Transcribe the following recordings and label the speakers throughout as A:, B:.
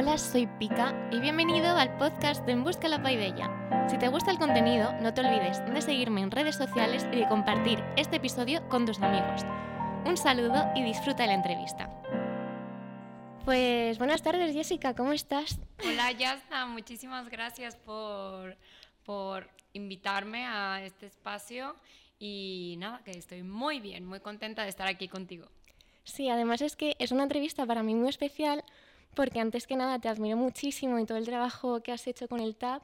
A: Hola, soy Pika y bienvenido al podcast de En Busca la Paideia. Si te gusta el contenido, no te olvides de seguirme en redes sociales y de compartir este episodio con tus amigos. Un saludo y disfruta de la entrevista. Pues buenas tardes, Jessica, ¿cómo estás?
B: Hola, Yasna, muchísimas gracias por, por invitarme a este espacio y nada, que estoy muy bien, muy contenta de estar aquí contigo.
A: Sí, además es que es una entrevista para mí muy especial porque antes que nada te admiro muchísimo y todo el trabajo que has hecho con el TAP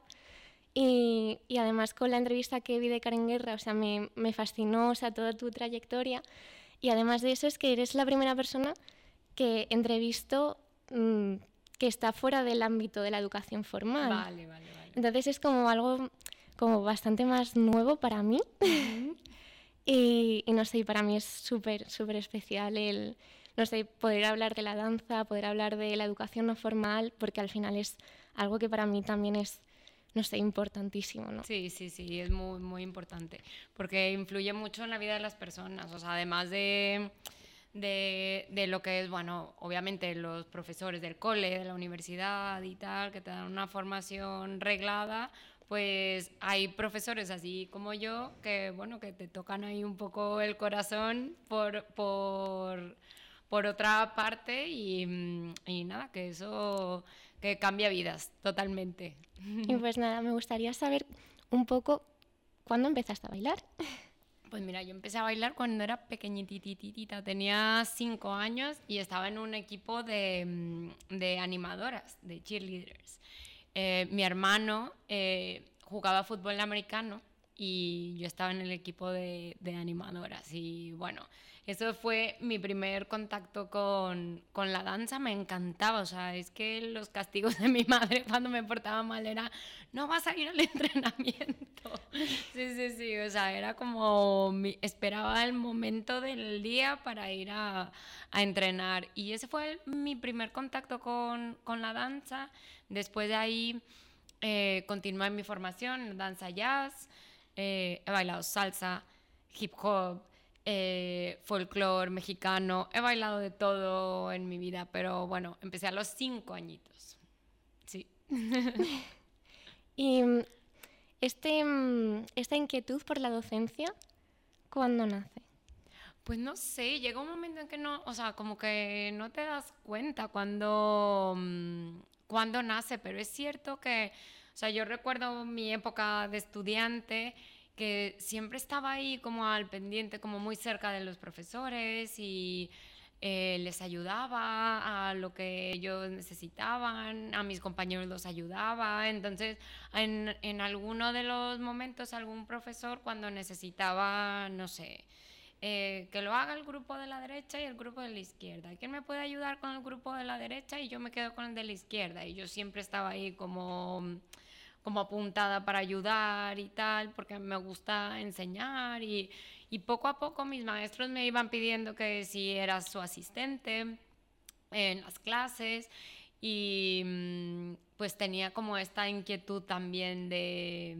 A: y, y además con la entrevista que vi de Karen Guerra, o sea, me, me, fascinó, o sea, toda tu trayectoria y además de eso es que eres la primera persona que entrevisto mmm, que está fuera del ámbito de la educación formal.
B: Vale, vale, vale.
A: Entonces es como algo como bastante más nuevo para mí. Y, y, no sé, para mí es súper, súper especial el, no sé, poder hablar de la danza, poder hablar de la educación no formal, porque al final es algo que para mí también es, no sé, importantísimo, ¿no?
B: Sí, sí, sí, es muy, muy importante, porque influye mucho en la vida de las personas, o sea, además de... De, de, lo que es, bueno, obviamente los profesores del cole, de la universidad y tal, que te dan una formación reglada, pues hay profesores así como yo que, bueno, que te tocan ahí un poco el corazón por, por, por otra parte y, y, nada, que eso que cambia vidas totalmente.
A: Y pues nada, me gustaría saber un poco cuándo empezaste a bailar.
B: Pues mira, yo empecé a bailar cuando era pequeñitititita, tenía cinco años y estaba en un equipo de, de animadoras, de cheerleaders. Eh, mi hermano eh, jugaba fútbol americano y yo estaba en el equipo de, de, animadoras y bueno, eso fue mi primer contacto con, con, la danza, me encantaba, o sea, es que los castigos de mi madre cuando me portaba mal era, no vas a ir al entrenamiento, sí, sí, sí, o sea, era como, esperaba el momento del día para ir a, a entrenar. Y ese fue mi primer contacto con, con la danza, después de ahí eh, continué mi formación danza jazz, eh, he bailado salsa, hip hop, eh, folclore mexicano, he bailado de todo en mi vida, pero bueno, empecé a los cinco añitos. Sí.
A: y mm, este, mm, esta inquietud por la docencia, ¿cuándo nace?
B: Pues no sé, llega un momento en que no, o sea, como que no te das cuenta cuando, mm, cuando nace, pero es cierto que, o sea, yo recuerdo mi época de estudiante que siempre estaba ahí como al pendiente, como muy cerca de los profesores y eh, les ayudaba a lo que ellos necesitaban, a mis compañeros los ayudaba. Entonces, en, en alguno de los momentos, algún profesor cuando necesitaba, no sé, eh, que lo haga el grupo de la derecha y el grupo de la izquierda. ¿Quién me puede ayudar con el grupo de la derecha? Y yo me quedo con el de la izquierda. Y yo siempre estaba ahí como como apuntada para ayudar y tal, porque me gusta enseñar y, y, poco a poco mis maestros me iban pidiendo que si era su asistente en las clases y mm, pues tenía como esta inquietud también de,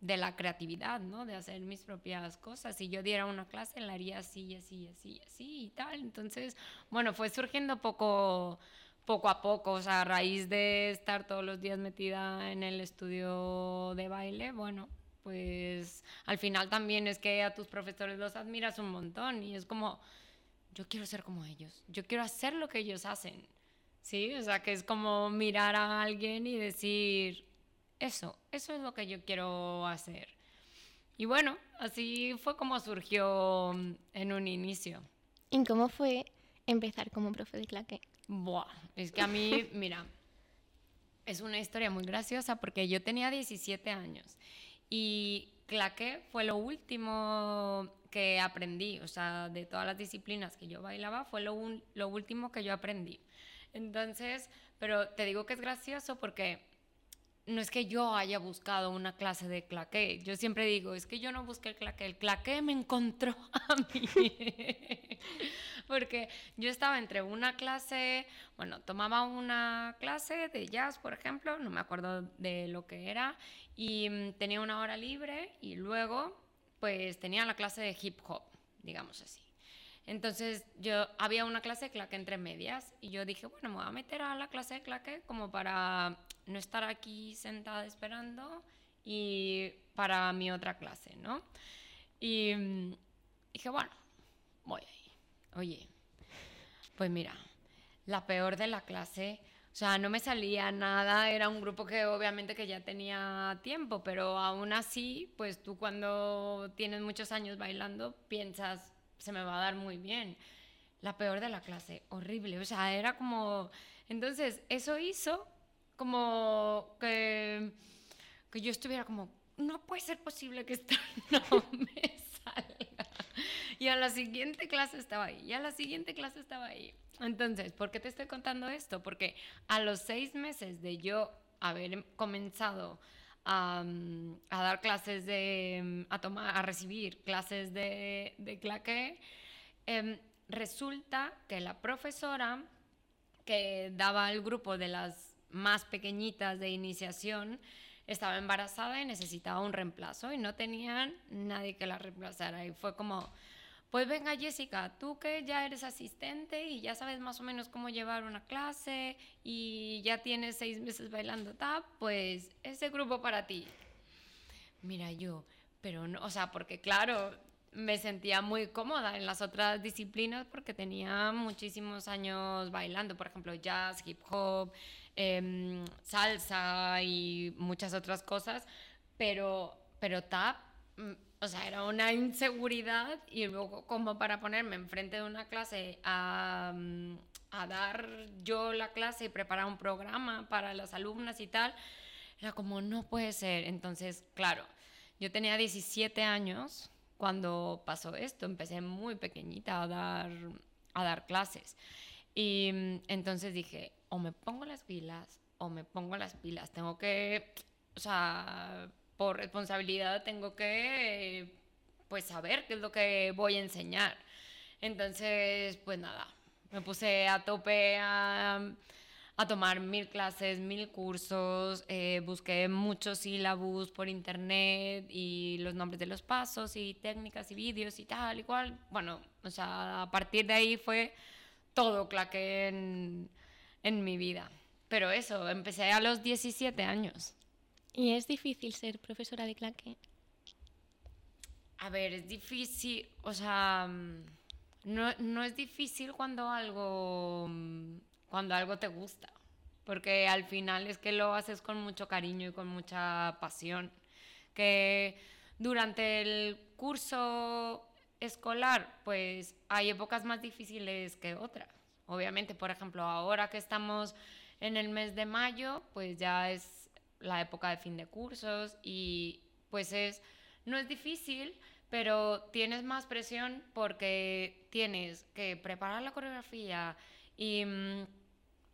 B: de la creatividad, ¿no? De hacer mis propias cosas. Si yo diera una clase, la haría así, así, así, así y tal. Entonces, bueno, fue surgiendo poco poco a poco, o sea, a raíz de estar todos los días metida en el estudio de baile, bueno, pues al final también es que a tus profesores los admiras un montón y es como, yo quiero ser como ellos, yo quiero hacer lo que ellos hacen, ¿sí? O sea, que es como mirar a alguien y decir, eso, eso es lo que yo quiero hacer. Y bueno, así fue como surgió en un inicio.
A: ¿Y cómo fue empezar como profe de claqué?
B: Buah, es que a mí, mira, es una historia muy graciosa porque yo tenía 17 años y claqué fue lo último que aprendí, o sea, de todas las disciplinas que yo bailaba, fue lo, un, lo último que yo aprendí. Entonces, pero te digo que es gracioso porque no es que yo haya buscado una clase de claqué. Yo siempre digo, es que yo no busqué el claqué, el claqué me encontró a mí. Porque yo estaba entre una clase, bueno, tomaba una clase de jazz, por ejemplo, no me acuerdo de lo que era, y mm, tenía una hora libre y luego pues tenía la clase de hip hop, digamos así. Entonces yo había una clase de claque entre medias y yo dije, bueno, me voy a meter a la clase de claque como para no estar aquí sentada esperando y para mi otra clase, ¿no? Y mm, dije, bueno, voy ahí. Oye, pues mira, la peor de la clase, o sea, no me salía nada, era un grupo que obviamente que ya tenía tiempo, pero aún así, pues tú cuando tienes muchos años bailando piensas, se me va a dar muy bien. La peor de la clase, horrible, o sea, era como... Entonces, eso hizo como que, que yo estuviera como, no puede ser posible que esto no me. Y a la siguiente clase estaba ahí, y a la siguiente clase estaba ahí. Entonces, ¿por qué te estoy contando esto? Porque a los seis meses de yo haber comenzado a, dar clases de, a, tomar, a recibir clases de, claque, em, resulta que la profesora que daba el grupo de las más pequeñitas de iniciación estaba embarazada y necesitaba un reemplazo y no tenían nadie que la reemplazara. Y fue como, pues venga Jessica, tú que ya eres asistente y ya sabes más o menos cómo llevar una clase y ya tienes seis meses bailando tap, pues ese grupo para ti. Mira yo, pero no, o sea, porque claro, me sentía muy cómoda en las otras disciplinas porque tenía muchísimos años bailando, por ejemplo, jazz, hip hop, em, salsa y muchas otras cosas, pero, pero tap mm, o sea, era una inseguridad y luego como para ponerme enfrente de una clase a, mm, a, dar yo la clase y preparar un programa para las alumnas y tal, era como, no puede ser. Entonces, claro, yo tenía 17 años cuando pasó esto, empecé muy pequeñita a dar, a dar clases. Y mm, entonces dije, o me pongo las pilas o me pongo las pilas, tengo que, o sea, por responsabilidad tengo que pues saber qué es lo que voy a enseñar. Entonces, pues nada, me puse a tope a, tomar mil clases, mil cursos, eh, busqué muchos sílabus por internet y los nombres de los pasos y técnicas y vídeos y tal y cual. Bueno, o sea, a partir de ahí fue todo claque en, en mi vida. Pero eso, empecé a los 17 años.
A: ¿Y es difícil ser profesora de claque?
B: A ver, es difícil, o sea, mm, no, no es difícil cuando algo, mm, cuando algo te gusta, porque al final es que lo haces con mucho cariño y con mucha pasión, que durante el curso escolar, pues hay épocas más difíciles que otras. Obviamente, por ejemplo, ahora que estamos en el mes de mayo, pues ya es la época de fin de cursos y pues es, no es difícil, pero tienes más presión porque tienes que preparar la coreografía y mm,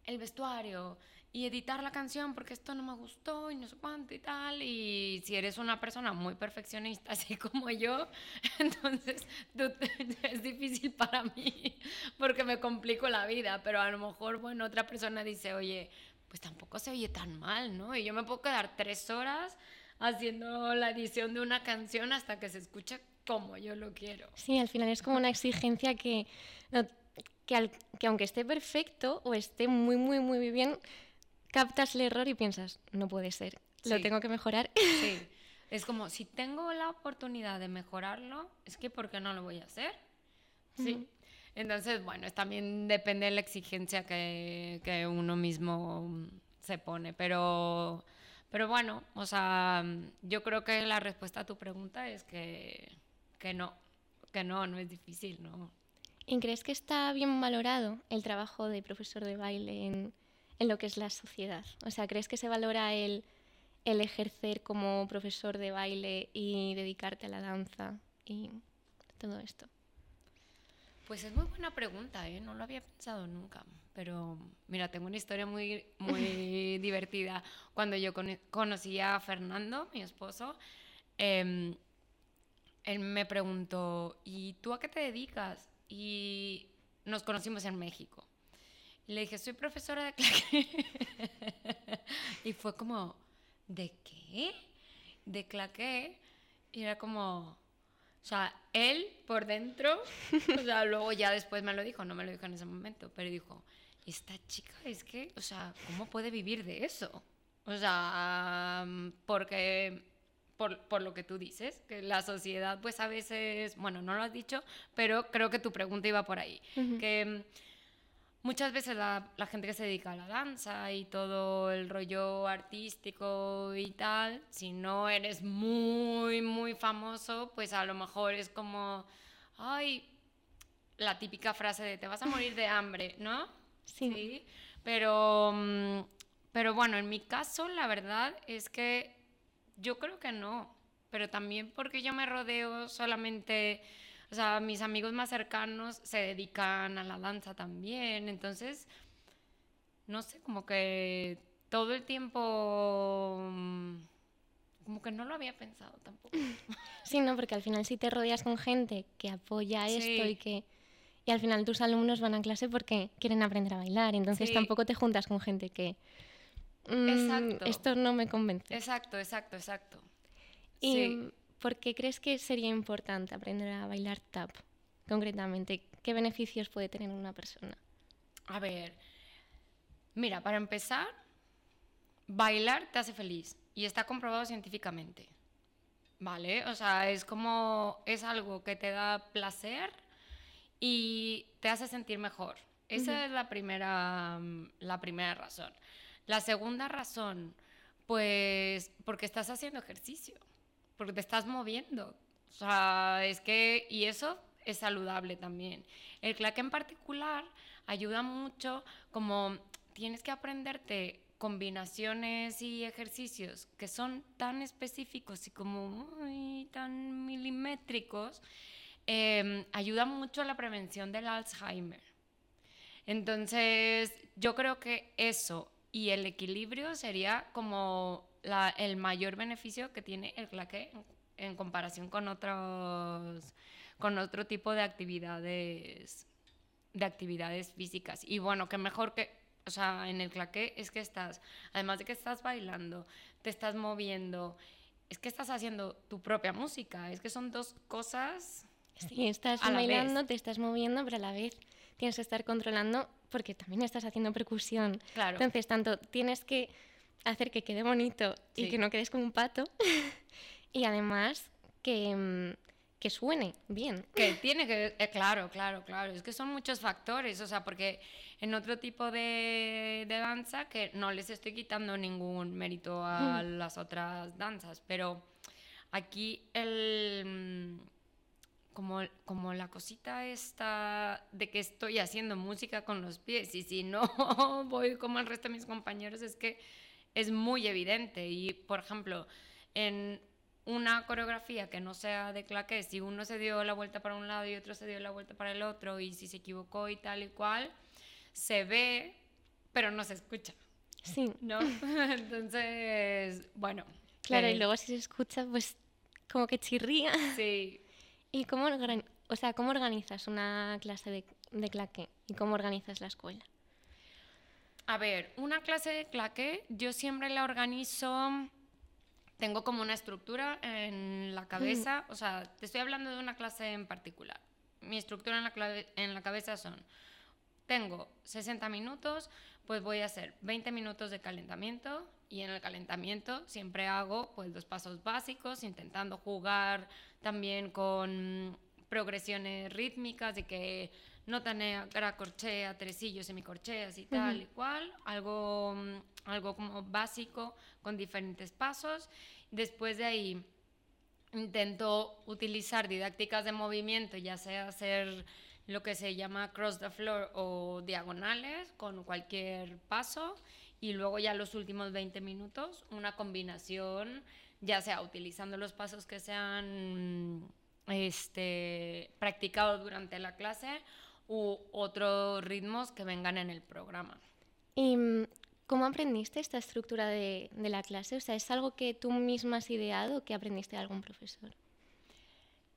B: el vestuario y editar la canción porque esto no me gustó y no sé cuánto y tal. Y si eres una persona muy perfeccionista, así como yo, entonces es difícil para mí porque me complico la vida. Pero a lo mejor, bueno, otra persona dice, oye, pues tampoco se oye tan mal, ¿no? Y yo me puedo quedar tres horas haciendo la edición de una canción hasta que se escuche como yo lo quiero.
A: Sí, al final es como una exigencia que, que, que aunque esté perfecto o esté muy, muy, muy bien, captas el error y piensas, no puede ser, lo tengo que mejorar.
B: Sí, es como, si tengo la oportunidad de mejorarlo, es que ¿por qué no lo voy a hacer? Sí. Entonces, bueno, también depende de la exigencia que, uno mismo se pone, pero, pero bueno, o sea, yo creo que la respuesta a tu pregunta es que, que no, que no, no es difícil, ¿no?
A: ¿Y crees que está bien valorado el trabajo de profesor de baile en, en lo que es la sociedad? O sea, ¿crees que se valora el, el ejercer como profesor de baile y dedicarte a la danza y todo esto?
B: Pues es muy buena pregunta, ¿eh? no lo había pensado nunca. Pero mira, tengo una historia muy, muy divertida. Cuando yo conocí a Fernando, mi esposo, em, él me preguntó, ¿y tú a qué te dedicas? Y nos conocimos en México. le dije, soy profesora de claqué. y fue como, ¿de qué? De claqué. Y era como, O sea, él por dentro, o sea, luego ya después me lo dijo, no me lo dijo en ese momento, pero dijo, esta chica es que, o sea, ¿cómo puede vivir de eso? O sea, porque por, por, lo que tú dices, que la sociedad pues a veces, bueno, no lo has dicho, pero creo que tu pregunta iba por ahí, que muchas veces la, la, gente que se dedica a la danza y todo el rollo artístico y tal, si no eres muy, muy famoso, pues a lo mejor es como, ay, la típica frase de te vas a morir de hambre, ¿no?
A: Sí. ¿Sí?
B: Pero, mm, pero bueno, en mi caso la verdad es que yo creo que no, pero también porque yo me rodeo solamente o sea, mis amigos más cercanos se dedican a la danza también, entonces, no sé, como que todo el tiempo, mm, como que no lo había pensado tampoco.
A: Sí, no, porque al final si te rodeas con gente que apoya esto y que... Y al final tus alumnos van a clase porque quieren aprender a bailar, entonces tampoco te juntas con gente que... Mm, exacto. Esto no me convence.
B: Exacto, exacto, exacto.
A: Y sí. ¿Por qué crees que sería importante aprender a bailar tap concretamente? ¿Qué beneficios puede tener una persona?
B: A ver, mira, para empezar, bailar te hace feliz y está comprobado científicamente. ¿Vale? O sea, es como, es algo que te da placer y te hace sentir mejor. Esa es la primera, la primera razón. La segunda razón, pues porque estás haciendo ejercicio porque te estás moviendo. O sea, es que, y eso es saludable también. El claque en particular ayuda mucho como tienes que aprenderte combinaciones y ejercicios que son tan específicos y como tan milimétricos, em, ayuda mucho a la prevención del Alzheimer. Entonces, yo creo que eso y el equilibrio sería como el mayor beneficio que tiene el claqué en, comparación con otros con otro tipo de actividades de actividades físicas. Y bueno que mejor que o sea en el claqué es que estás además de que estás bailando te estás moviendo es que estás haciendo tu propia música es que son dos cosas
A: sí estás bailando te estás moviendo pero a la vez tienes que estar controlando porque también estás haciendo percusión.
B: Claro.
A: Entonces tanto tienes que hacer que quede bonito y que no quedes como un pato. y además que, mm, que, suene bien.
B: Que tiene que, eh, claro, claro, claro. Es que son muchos factores, o sea, porque en otro tipo de, de danza, que no les estoy quitando ningún mérito a las otras danzas, pero aquí el mm, como, como la cosita esta de que estoy haciendo música con los pies y si no voy como el resto de mis compañeros es que es muy evidente. Y, por ejemplo, en una coreografía que no sea de claqué, si uno se dio la vuelta para un lado y otro se dio la vuelta para el otro, y si se equivocó y tal y cual, se ve, pero no se escucha.
A: Sí.
B: ¿No? Entonces, bueno.
A: Claro, y eh, luego si se escucha, pues como que chirría.
B: Sí.
A: ¿Y cómo, o sea, cómo organizas una clase de, de claqué? ¿Y cómo organizas la escuela?
B: A ver, una clase de claque yo siempre la organizo, tengo como una estructura en la cabeza, o sea, te estoy hablando de una clase en particular. Mi estructura en la, en la cabeza son, tengo 60 minutos, pues voy a hacer 20 minutos de calentamiento y en el calentamiento siempre hago pues dos pasos básicos, intentando jugar también con progresiones rítmicas de que nota corchea, tresillos, semicorcheas y tal y cual, algo, mm, algo como básico con diferentes pasos. Después de ahí intento utilizar didácticas de movimiento, ya sea hacer lo que se llama cross the floor o diagonales con cualquier paso y luego ya los últimos 20 minutos una combinación ya sea utilizando los pasos que se han este, practicado durante la clase u otros ritmos que vengan en el programa.
A: ¿Y mm, cómo aprendiste esta estructura de, de la clase? O sea, ¿es algo que tú misma has ideado o que aprendiste de algún profesor?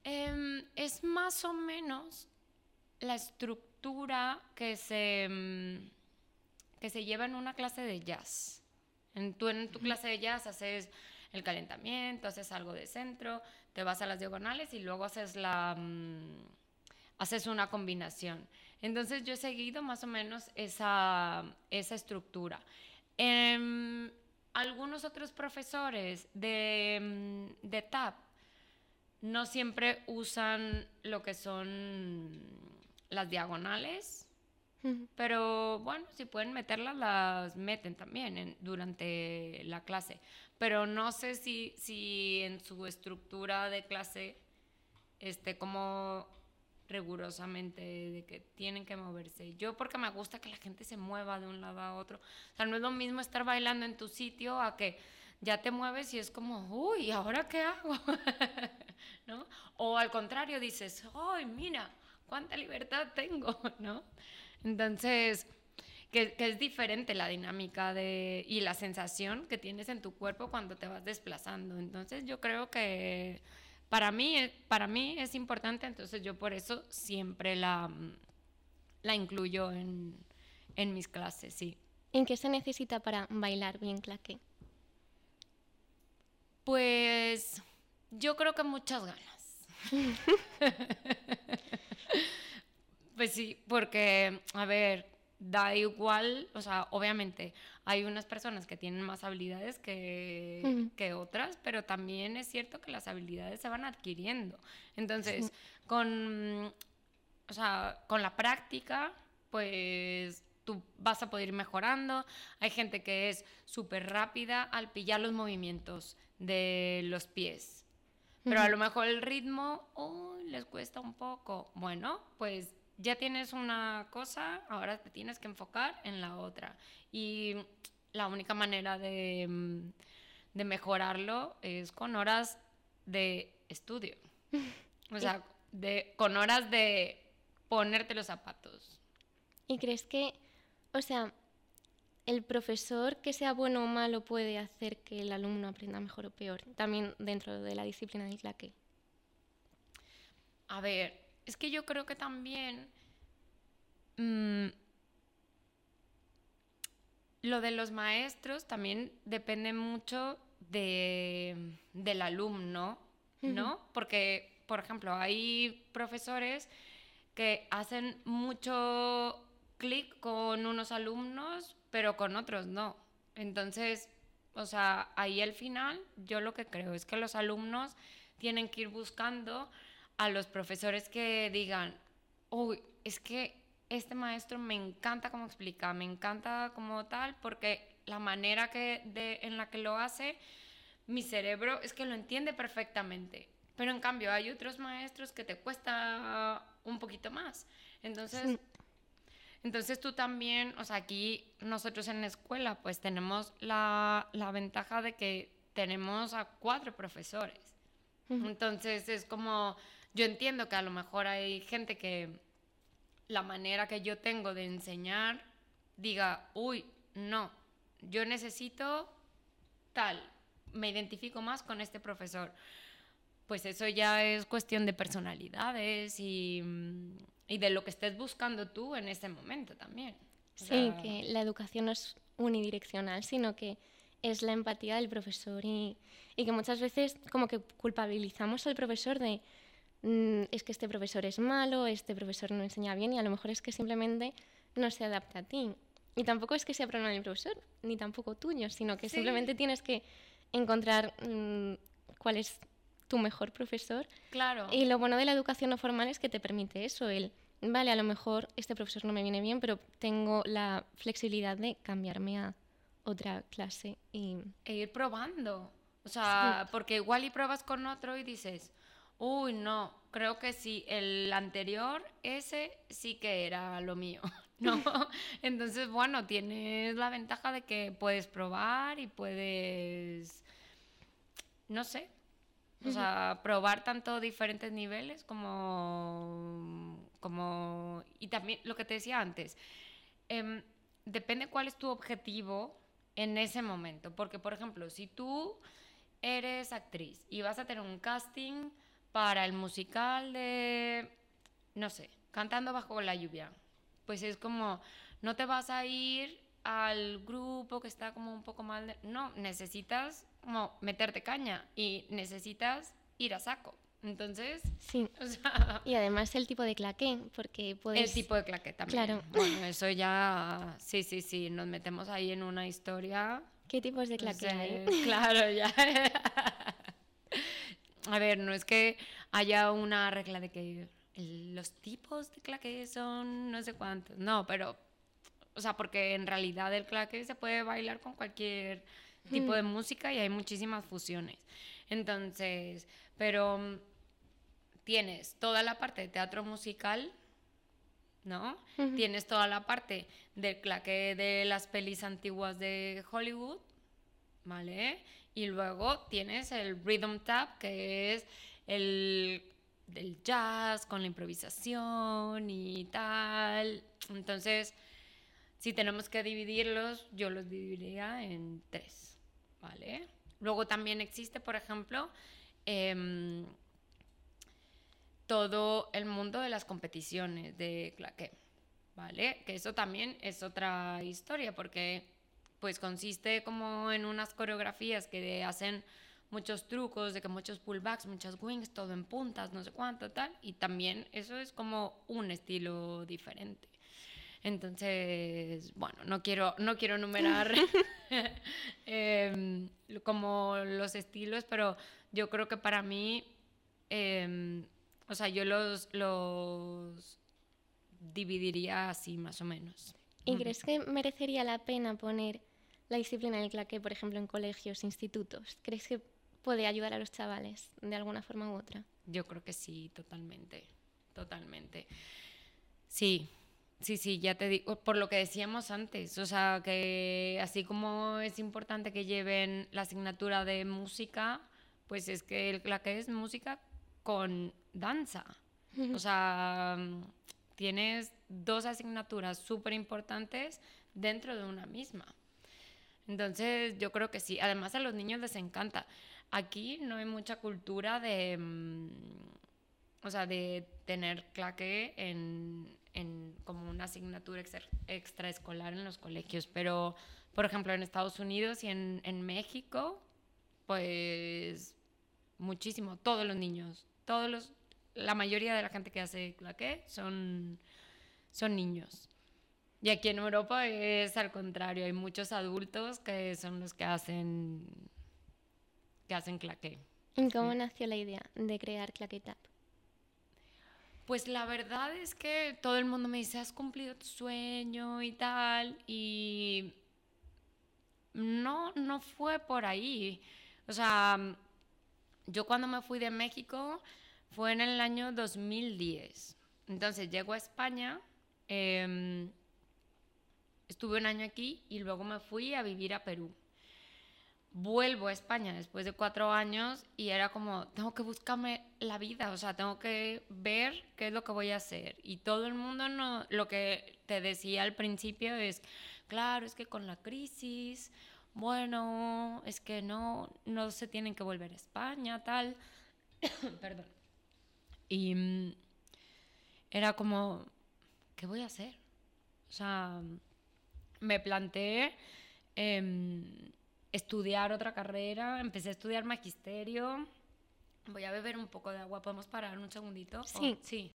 B: Eh, es más o menos la estructura que se, mm, que se lleva en una clase de jazz. En tu, en tu clase de jazz haces el calentamiento, haces algo de centro, te vas a las diagonales y luego haces la... Haces una combinación. Entonces yo he seguido más o menos esa, esa estructura. Em, algunos otros profesores de, mm, de TAP no siempre usan lo que son las diagonales, pero bueno, si pueden meterlas, las meten también durante la clase. Pero no sé si, si en su estructura de clase esté como rigurosamente de que tienen que moverse. Yo porque me gusta que la gente se mueva de un lado a otro. O sea, no es lo mismo estar bailando en tu sitio a que ya te mueves y es como, uy, ¿ahora qué hago? ¿No? O al contrario, dices, ¡ay, mira, cuánta libertad tengo! ¿No? Entonces, que, que, es diferente la dinámica de, y la sensación que tienes en tu cuerpo cuando te vas desplazando. Entonces, yo creo que para mí, para mí es importante, entonces yo por eso siempre la, la incluyo en, en mis clases, sí.
A: ¿En qué se necesita para bailar bien claque?
B: Pues yo creo que muchas ganas. pues sí, porque, a ver, da igual, o sea, obviamente hay unas personas que tienen más habilidades que, que otras, pero también es cierto que las habilidades se van adquiriendo. Entonces, con, o sea, con la práctica, pues tú vas a poder ir mejorando. Hay gente que es súper rápida al pillar los movimientos de los pies. Pero a lo mejor el ritmo les cuesta un poco. Bueno, pues ya tienes una cosa, ahora te tienes que enfocar en la otra. Y la única manera de, mm, de mejorarlo es con horas de estudio. O sea, de, con horas de ponerte los zapatos.
A: ¿Y crees que, o sea, el profesor que sea bueno o malo puede hacer que el alumno aprenda mejor o peor, también dentro de la disciplina del claque?
B: A ver, es que yo creo que también mm, lo de los maestros también depende mucho de, del alumno, ¿no? Porque, por ejemplo, hay profesores que hacen mucho clic con unos alumnos, pero con otros no. Entonces, o sea, ahí al final yo lo que creo es que los alumnos tienen que ir buscando a los profesores que digan, uy, es que este maestro me encanta cómo explica, me encanta como tal, porque la manera que de, en la que lo hace, mi cerebro es que lo entiende perfectamente. Pero en cambio hay otros maestros que te cuesta un poquito más. Entonces, entonces tú también, o sea, aquí nosotros en la escuela pues tenemos la, la ventaja de que tenemos a cuatro profesores. Entonces es como yo entiendo que a lo mejor hay gente que la manera que yo tengo de enseñar diga, uy, no, yo necesito tal, me identifico más con este profesor. Pues eso ya es cuestión de personalidades y, de lo que estés buscando tú en este momento también.
A: sí, que la educación no es unidireccional, sino que es la empatía del profesor y, y que muchas veces como que culpabilizamos al profesor de Mm, es que este profesor es malo, este profesor no enseña bien y a lo mejor es que simplemente no se adapta a ti. Y tampoco es que sea problema del profesor, ni tampoco tuyo, sino que simplemente tienes que encontrar mm, cuál es tu mejor profesor.
B: Claro.
A: Y lo bueno de la educación no formal es que te permite eso, el, vale, a lo mejor este profesor no me viene bien, pero tengo la flexibilidad de cambiarme a otra clase y...
B: E ir probando. O sea, porque igual y pruebas con otro y dices, Uy, no, creo que sí, el anterior, ese sí que era lo mío, ¿no? Entonces, bueno, tienes la ventaja de que puedes probar y puedes, no sé, o sea, probar tanto diferentes niveles como, como, y también lo que te decía antes, em, depende cuál es tu objetivo en ese momento, porque, por ejemplo, si tú eres actriz y vas a tener un casting, para el musical de, no sé, Cantando bajo la lluvia. Pues es como, no te vas a ir al grupo que está como un poco mal. No, necesitas como meterte caña y necesitas ir a saco. Entonces,
A: sí. y además el tipo de claqué, porque puedes...
B: El tipo de claqué también. Claro. Bueno, eso ya, sí, sí, sí, nos metemos ahí en una historia.
A: ¿Qué tipos de claqué hay?
B: Claro, ya. a ver, no es que haya una regla de que los tipos de claqué son no sé cuántos, no, pero, o sea, porque en realidad el claqué se puede bailar con cualquier tipo de música y hay muchísimas fusiones. Entonces, pero mm, tienes toda la parte de teatro musical, ¿no? Tienes toda la parte del claque de las pelis antiguas de Hollywood, ¿vale? Y luego tienes el rhythm tap, que es el del jazz con la improvisación y tal. Entonces, si tenemos que dividirlos, yo los dividiría en tres, ¿vale? Luego también existe, por ejemplo, em, todo el mundo de las competiciones de claqué, ¿vale? Que eso también es otra historia, porque pues consiste como en unas coreografías que hacen muchos trucos, de que muchos pullbacks, muchas wings, todo en puntas, no sé cuánto, tal, y también eso es como un estilo diferente. Entonces, bueno, no quiero, no quiero enumerar em, como los estilos, pero yo creo que para mí, em, o sea, yo los, los dividiría así más o menos.
A: ¿Y crees que merecería la pena poner la disciplina del claqué, por ejemplo, en colegios, institutos? ¿Crees que puede ayudar a los chavales de alguna forma u otra?
B: Yo creo que sí, totalmente, totalmente. Sí, Sí, sí, ya te digo, por lo que decíamos antes, o sea, que así como es importante que lleven la asignatura de música, pues es que la que es música con danza. O sea, tienes dos asignaturas súper importantes dentro de una misma. Entonces, yo creo que sí. Además, a los niños les encanta. Aquí no hay mucha cultura de, mm, o sea, de tener claque en, en como una asignatura extraescolar en los colegios, pero por ejemplo en Estados Unidos y en, en México, pues muchísimo, todos los niños, todos los, la mayoría de la gente que hace claqué son, son niños. Y aquí en Europa es al contrario, hay muchos adultos que son los que hacen que hacen claqué.
A: ¿Y cómo nació la idea de crear Claquetap?
B: Pues la verdad es que todo el mundo me dice, has cumplido tu sueño y tal, y no, no fue por ahí. O sea, yo cuando me fui de México fue en el año 2010. Entonces llego a España, em, estuve un año aquí y luego me fui a vivir a Perú vuelvo a España después de cuatro años y era como, tengo que buscarme la vida, o sea, tengo que ver qué es lo que voy a hacer. Y todo el mundo, no, lo que te decía al principio es, claro, es que con la crisis, bueno, es que no, no se tienen que volver a España, tal. Perdón. Y mm, era como, ¿qué voy a hacer? O sea, me planteé... Eh, estudiar otra carrera, empecé a estudiar magisterio. Voy a beber un poco de agua, ¿podemos parar un segundito?
A: Sí. sí.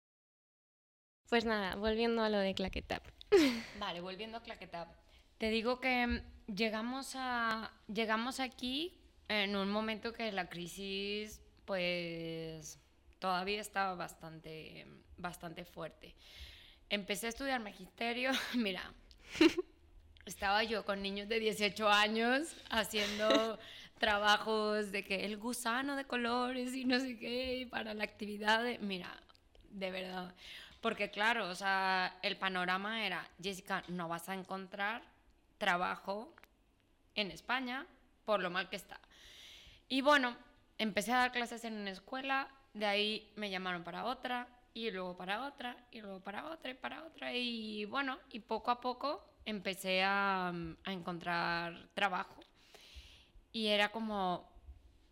A: Pues nada, volviendo a lo de Claquetap.
B: Vale, volviendo a Claquetap. Te digo que llegamos, a, llegamos aquí en un momento que la crisis, pues, todavía estaba bastante, bastante fuerte. Empecé a estudiar magisterio, mira, estaba yo con niños de 18 años haciendo trabajos de que el gusano de colores y no sé qué, para la actividad de, mira, de verdad. Porque claro, o sea, el panorama era, Jessica, no vas a encontrar trabajo en España por lo mal que está. Y bueno, empecé a dar clases en una escuela, de ahí me llamaron para otra, y luego para otra, y luego para otra, y para otra, y bueno, y poco a poco empecé a, encontrar trabajo y era como,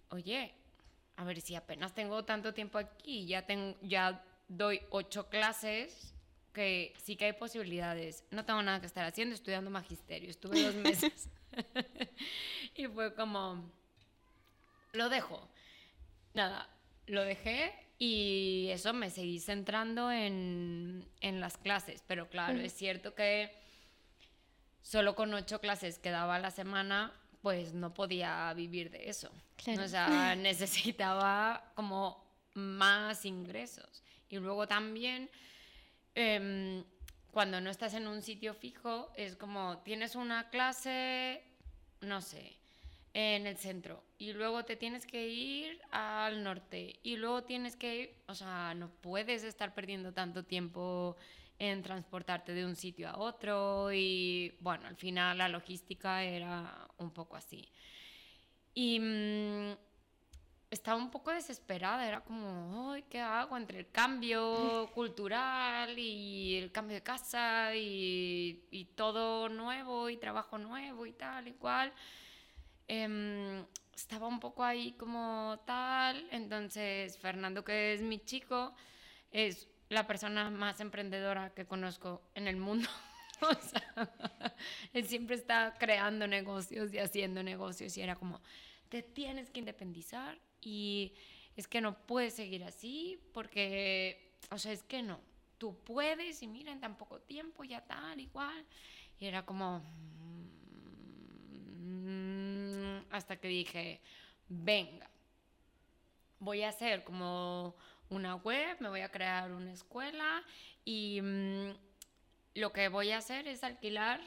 B: oye, a ver si apenas tengo tanto tiempo aquí, ya, tengo, ya doy ocho clases, que sí que hay posibilidades. No tengo nada que estar haciendo, estudiando magisterio. Estuve dos meses. y fue como, lo dejo. Nada, lo dejé y eso me seguí centrando en, en las clases. Pero claro, es cierto que solo con ocho clases que daba a la semana, pues no podía vivir de eso. O sea, necesitaba como más ingresos. Y luego también, em, cuando no estás en un sitio fijo, es como tienes una clase, no sé, en el centro y luego te tienes que ir al norte y luego tienes que ir, o sea, no puedes estar perdiendo tanto tiempo en transportarte de un sitio a otro y bueno, al final la logística era un poco así. Y mm, estaba un poco desesperada, era como, Ay, ¿qué hago entre el cambio cultural y el cambio de casa y, y todo nuevo y trabajo nuevo y tal y cual? Em, estaba un poco ahí como tal, entonces Fernando, que es mi chico, es la persona más emprendedora que conozco en el mundo. o sea, él siempre está creando negocios y haciendo negocios y era como, te tienes que independizar y es que no puedes seguir así porque, o sea, es que no, tú puedes y mira, en tan poco tiempo ya tal, igual. Y era como, hasta que dije, venga, voy a hacer como una web, me voy a crear una escuela y mm, lo que voy a hacer es alquilar,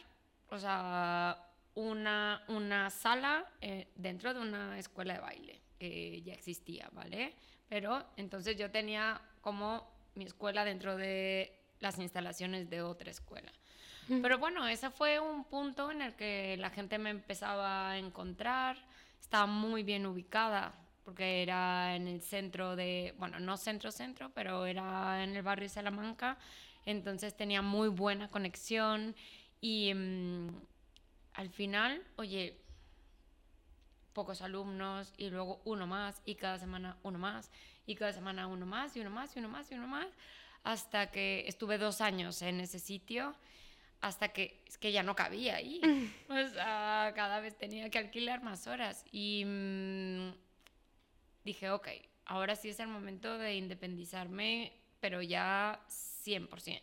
B: o sea, una, una sala eh, dentro de una escuela de baile que ya existía, ¿vale? Pero entonces yo tenía como mi escuela dentro de las instalaciones de otra escuela. Pero bueno, ese fue un punto en el que la gente me empezaba a encontrar, estaba muy bien ubicada, porque era en el centro de, bueno, no centro-centro, pero era en el barrio de Salamanca, entonces tenía muy buena conexión y mm, al final, oye, pocos alumnos y luego uno más y cada semana uno más y cada semana uno más y uno más y uno más y uno más hasta que estuve dos años en ese sitio hasta que es que ya no cabía ahí. o sea, cada vez tenía que alquilar más horas. Y mm, dije, ok, ahora sí es el momento de independizarme, pero ya 100%.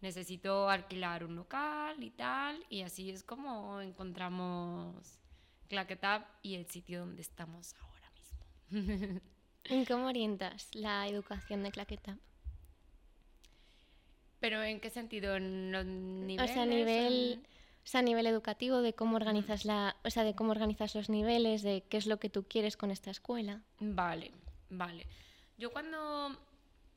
B: Necesito alquilar un local y tal, y así es como encontramos Claquetap y el sitio donde estamos ahora mismo.
A: ¿En cómo orientas la educación de Claquetap?
B: ¿Pero en qué sentido? ¿En los niveles?
A: O sea, a nivel, o sea, a nivel educativo, de cómo organizas la, o sea, de cómo organizas los niveles, de qué es lo que tú quieres con esta escuela.
B: Vale, vale. Yo cuando,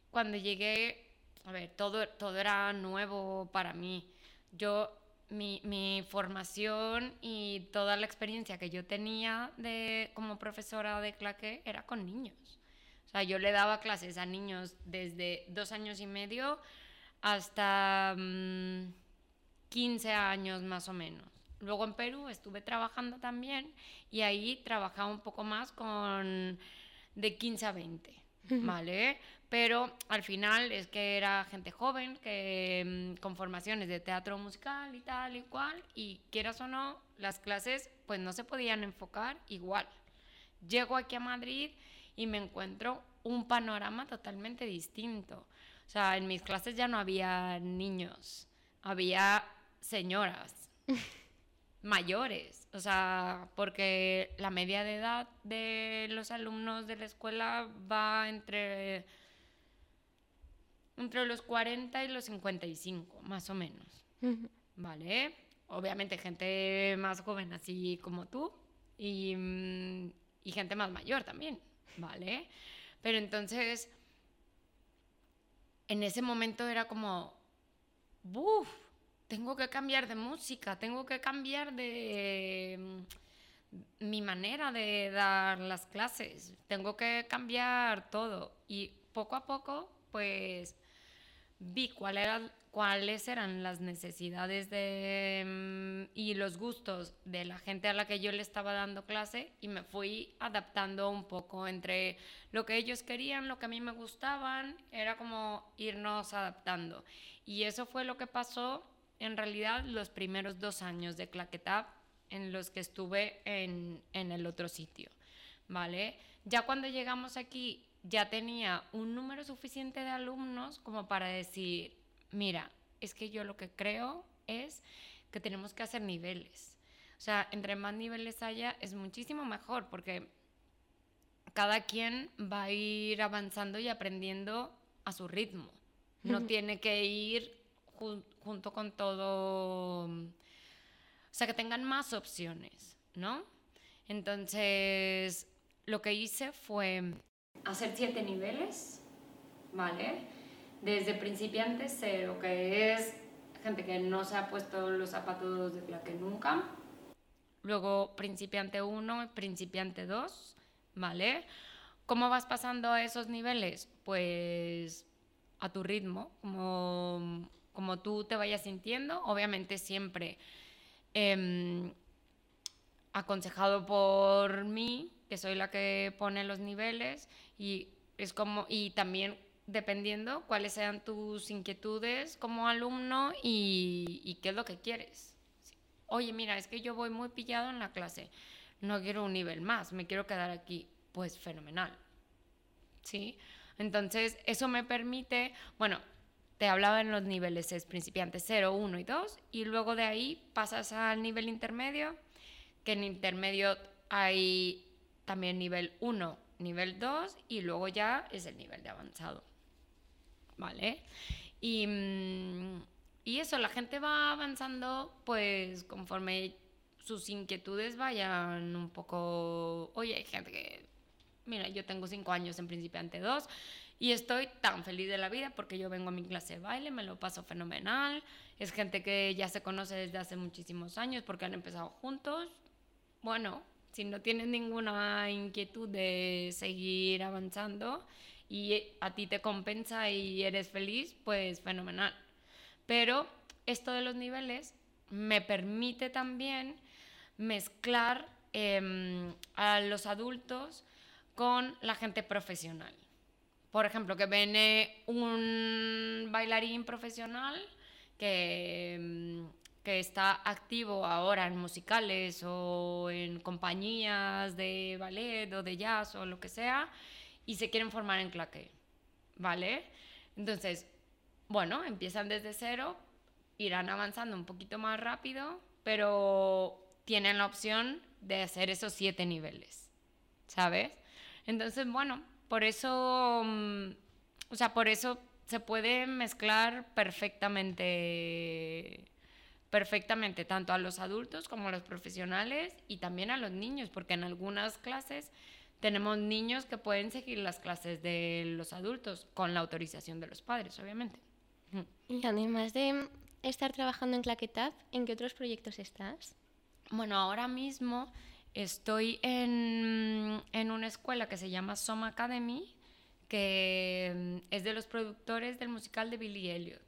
B: cuando llegué, a ver, todo, todo era nuevo para mí. Yo, mi, mi formación y toda la experiencia que yo tenía de, como profesora de claque era con niños. O sea, yo le daba clases a niños desde dos años y medio hasta 15 mm, años más o menos. Luego en Perú estuve trabajando también y ahí trabajaba un poco más con de 15 a 20, ¿vale? Pero al final es que era gente joven que mm, con formaciones de teatro musical y tal y cual y quieras o no, las clases pues no se podían enfocar igual. Llego aquí a Madrid y me encuentro un panorama totalmente distinto. O sea, en mis clases ya no había niños, había señoras mayores. O sea, porque la media de edad de los alumnos de la escuela va entre, entre los 40 y los 55, más o menos. ¿Vale? Obviamente gente más joven así como tú y, mm, y gente más mayor también, ¿vale? Pero entonces en ese momento era como, ¡buf! Tengo que cambiar de música, tengo que cambiar de mm, mi manera de dar las clases, tengo que cambiar todo. Y poco a poco, pues vi cuál era, cuáles eran las necesidades de, mm, y los gustos de la gente a la que yo le estaba dando clase y me fui adaptando un poco entre lo que ellos querían, lo que a mí me gustaban, era como irnos adaptando. Y eso fue lo que pasó en realidad los primeros dos años de Claquetap en los que estuve en, en el otro sitio, ¿vale? Ya cuando llegamos aquí ya tenía un número suficiente de alumnos como para decir, mira, es que yo lo que creo es que tenemos que hacer niveles. O sea, entre más niveles haya es muchísimo mejor porque cada quien va a ir avanzando y aprendiendo a su ritmo. No tiene que ir junto con todo, o sea, que tengan más opciones, ¿no? Entonces, lo que hice fue hacer siete niveles, ¿vale? Desde principiante cero, que es gente que no se ha puesto los zapatos de plaque nunca. Luego principiante 1, principiante 2, ¿vale? ¿Cómo vas pasando a esos niveles? Pues a tu ritmo, como, como tú te vayas sintiendo, obviamente siempre em, aconsejado por mí, que soy la que pone los niveles y es como y también dependiendo cuáles sean tus inquietudes como alumno y, qué es lo que quieres. Oye, mira, es que yo voy muy pillado en la clase, no quiero un nivel más, me quiero quedar aquí. Pues fenomenal. ¿Sí? Entonces, eso me permite, bueno, te hablaba en los niveles, es principiante 0, 1 y 2, y luego de ahí pasas al nivel intermedio, que en intermedio hay también nivel 1, nivel 2 y luego ya es el nivel de avanzado. ¿Vale? Y, mm, y eso, la gente va avanzando pues conforme sus inquietudes vayan un poco... Oye, hay gente que... Mira, yo tengo 5 años en principiante 2 y estoy tan feliz de la vida porque yo vengo a mi clase de baile, me lo paso fenomenal. Es gente que ya se conoce desde hace muchísimos años porque han empezado juntos. Bueno, si no tienes ninguna inquietud de seguir avanzando y a ti te compensa y eres feliz, pues fenomenal. Pero esto de los niveles me permite también mezclar em, a los adultos con la gente profesional. Por ejemplo, que viene un bailarín profesional que em, que está activo ahora en musicales o en compañías de ballet o de jazz o lo que sea y se quieren formar en claqué, ¿vale? Entonces, bueno, empiezan desde cero, irán avanzando un poquito más rápido, pero tienen la opción de hacer esos siete niveles, ¿sabes? Entonces, bueno, por eso, mm, o sea, por eso se puede mezclar perfectamente perfectamente tanto a los adultos como a los profesionales y también a los niños, porque en algunas clases tenemos niños que pueden seguir las clases de los adultos con la autorización de los padres, obviamente.
A: Y además de estar trabajando en Claquetap, ¿en qué otros proyectos estás?
B: Bueno, ahora mismo estoy en, en una escuela que se llama Soma Academy, que es de los productores del musical de Billy Elliot.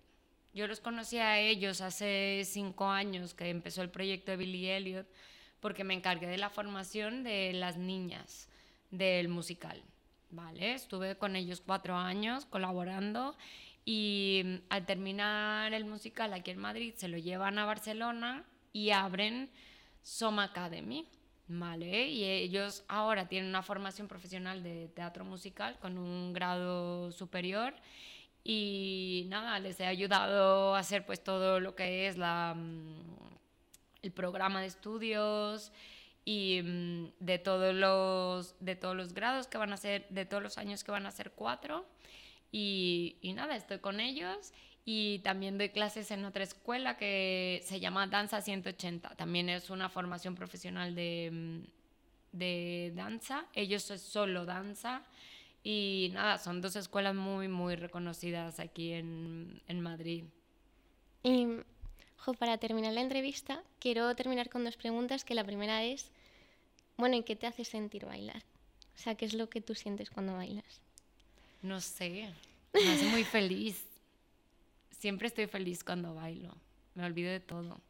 B: Yo los conocí a ellos hace cinco años que empezó el proyecto de Billy Elliot porque me encargué de la formación de las niñas del musical. ¿vale? Estuve con ellos cuatro años colaborando y mm, al terminar el musical aquí en Madrid se lo llevan a Barcelona y abren Soma Academy. ¿Vale? Y ellos ahora tienen una formación profesional de teatro musical con un grado superior y nada, les he ayudado a hacer pues todo lo que es la, mm, el programa de estudios y mm, de todos los de todos los grados que van a ser de todos los años que van a ser cuatro y, y nada estoy con ellos y también doy clases en otra escuela que se llama Danza 180 también es una formación profesional de, mm, de danza ellos es solo danza y nada, son dos escuelas muy, muy reconocidas aquí en, en Madrid.
A: Y para terminar la entrevista, quiero terminar con dos preguntas, que la primera es, bueno, ¿y qué te hace sentir bailar? O sea, ¿qué es lo que tú sientes cuando bailas?
B: No sé, me hace muy feliz. Siempre estoy feliz cuando bailo. Me olvido de todo.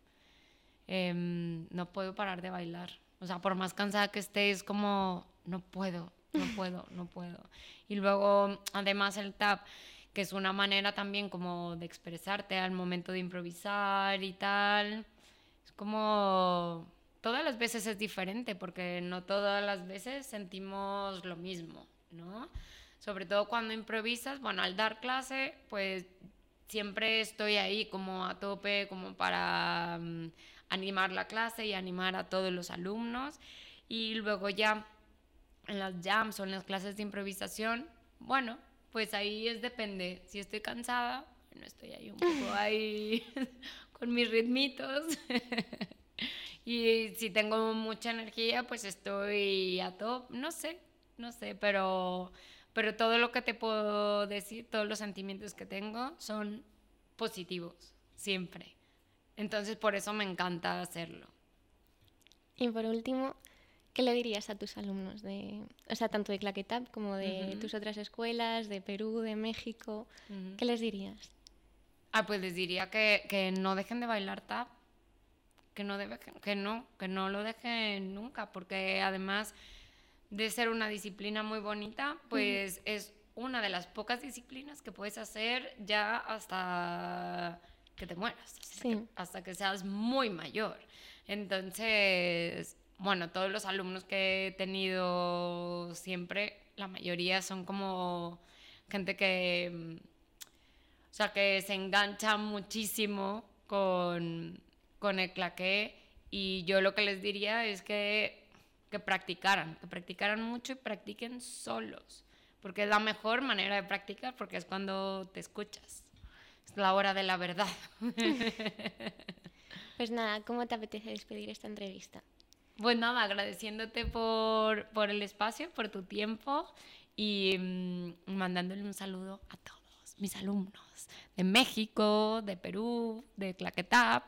B: Em, no puedo parar de bailar. O sea, por más cansada que esté, es como, no puedo, no puedo, no puedo. Y luego, además, el tap, que es una manera también como de expresarte al momento de improvisar y tal. Es como, todas las veces es diferente, porque no todas las veces sentimos lo mismo, ¿no? Sobre todo cuando improvisas, bueno, al dar clase, pues siempre estoy ahí como a tope, como para mm, animar la clase y animar a todos los alumnos. Y luego ya en las jams o en las clases de improvisación, bueno, pues ahí es depende. Si estoy cansada, bueno, estoy ahí un poco ahí con mis ritmitos. y si tengo mucha energía, pues estoy a top. No sé, no sé, pero, pero todo lo que te puedo decir, todos los sentimientos que tengo son positivos, siempre. Entonces por eso me encanta hacerlo.
A: Y por último, ¿qué le dirías a tus alumnos, de, o sea, tanto de Claquetap como de tus otras escuelas, de Perú, de México? ¿Qué les dirías?
B: Ah, pues les diría que, que no dejen de bailar tap, que no, debe, que no, que no lo dejen nunca, porque además de ser una disciplina muy bonita, pues es una de las pocas disciplinas que puedes hacer ya hasta que te mueras, hasta que seas muy mayor. Entonces, bueno, todos los alumnos que he tenido siempre, la mayoría son como gente que, o sea, que se engancha muchísimo con, con el claqué. Y yo lo que les diría es que, que practicaran, que practicaran mucho y practiquen solos, porque es la mejor manera de practicar, porque es cuando te escuchas. Es la hora de la verdad.
A: Pues nada, ¿cómo te apetece despedir esta entrevista?
B: Pues nada, agradeciéndote por, por el espacio, por tu tiempo y mm, mandándole un saludo a todos mis alumnos de México, de Perú, de Claquetap,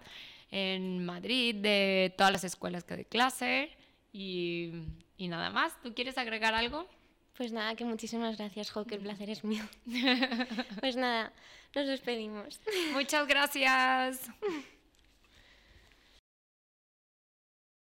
B: en Madrid, de todas las escuelas que doy clase y, y nada más. ¿Tú quieres agregar algo?
A: Pues nada, que muchísimas gracias, Jo, que el placer es mío. pues nada, nos despedimos.
B: Muchas gracias.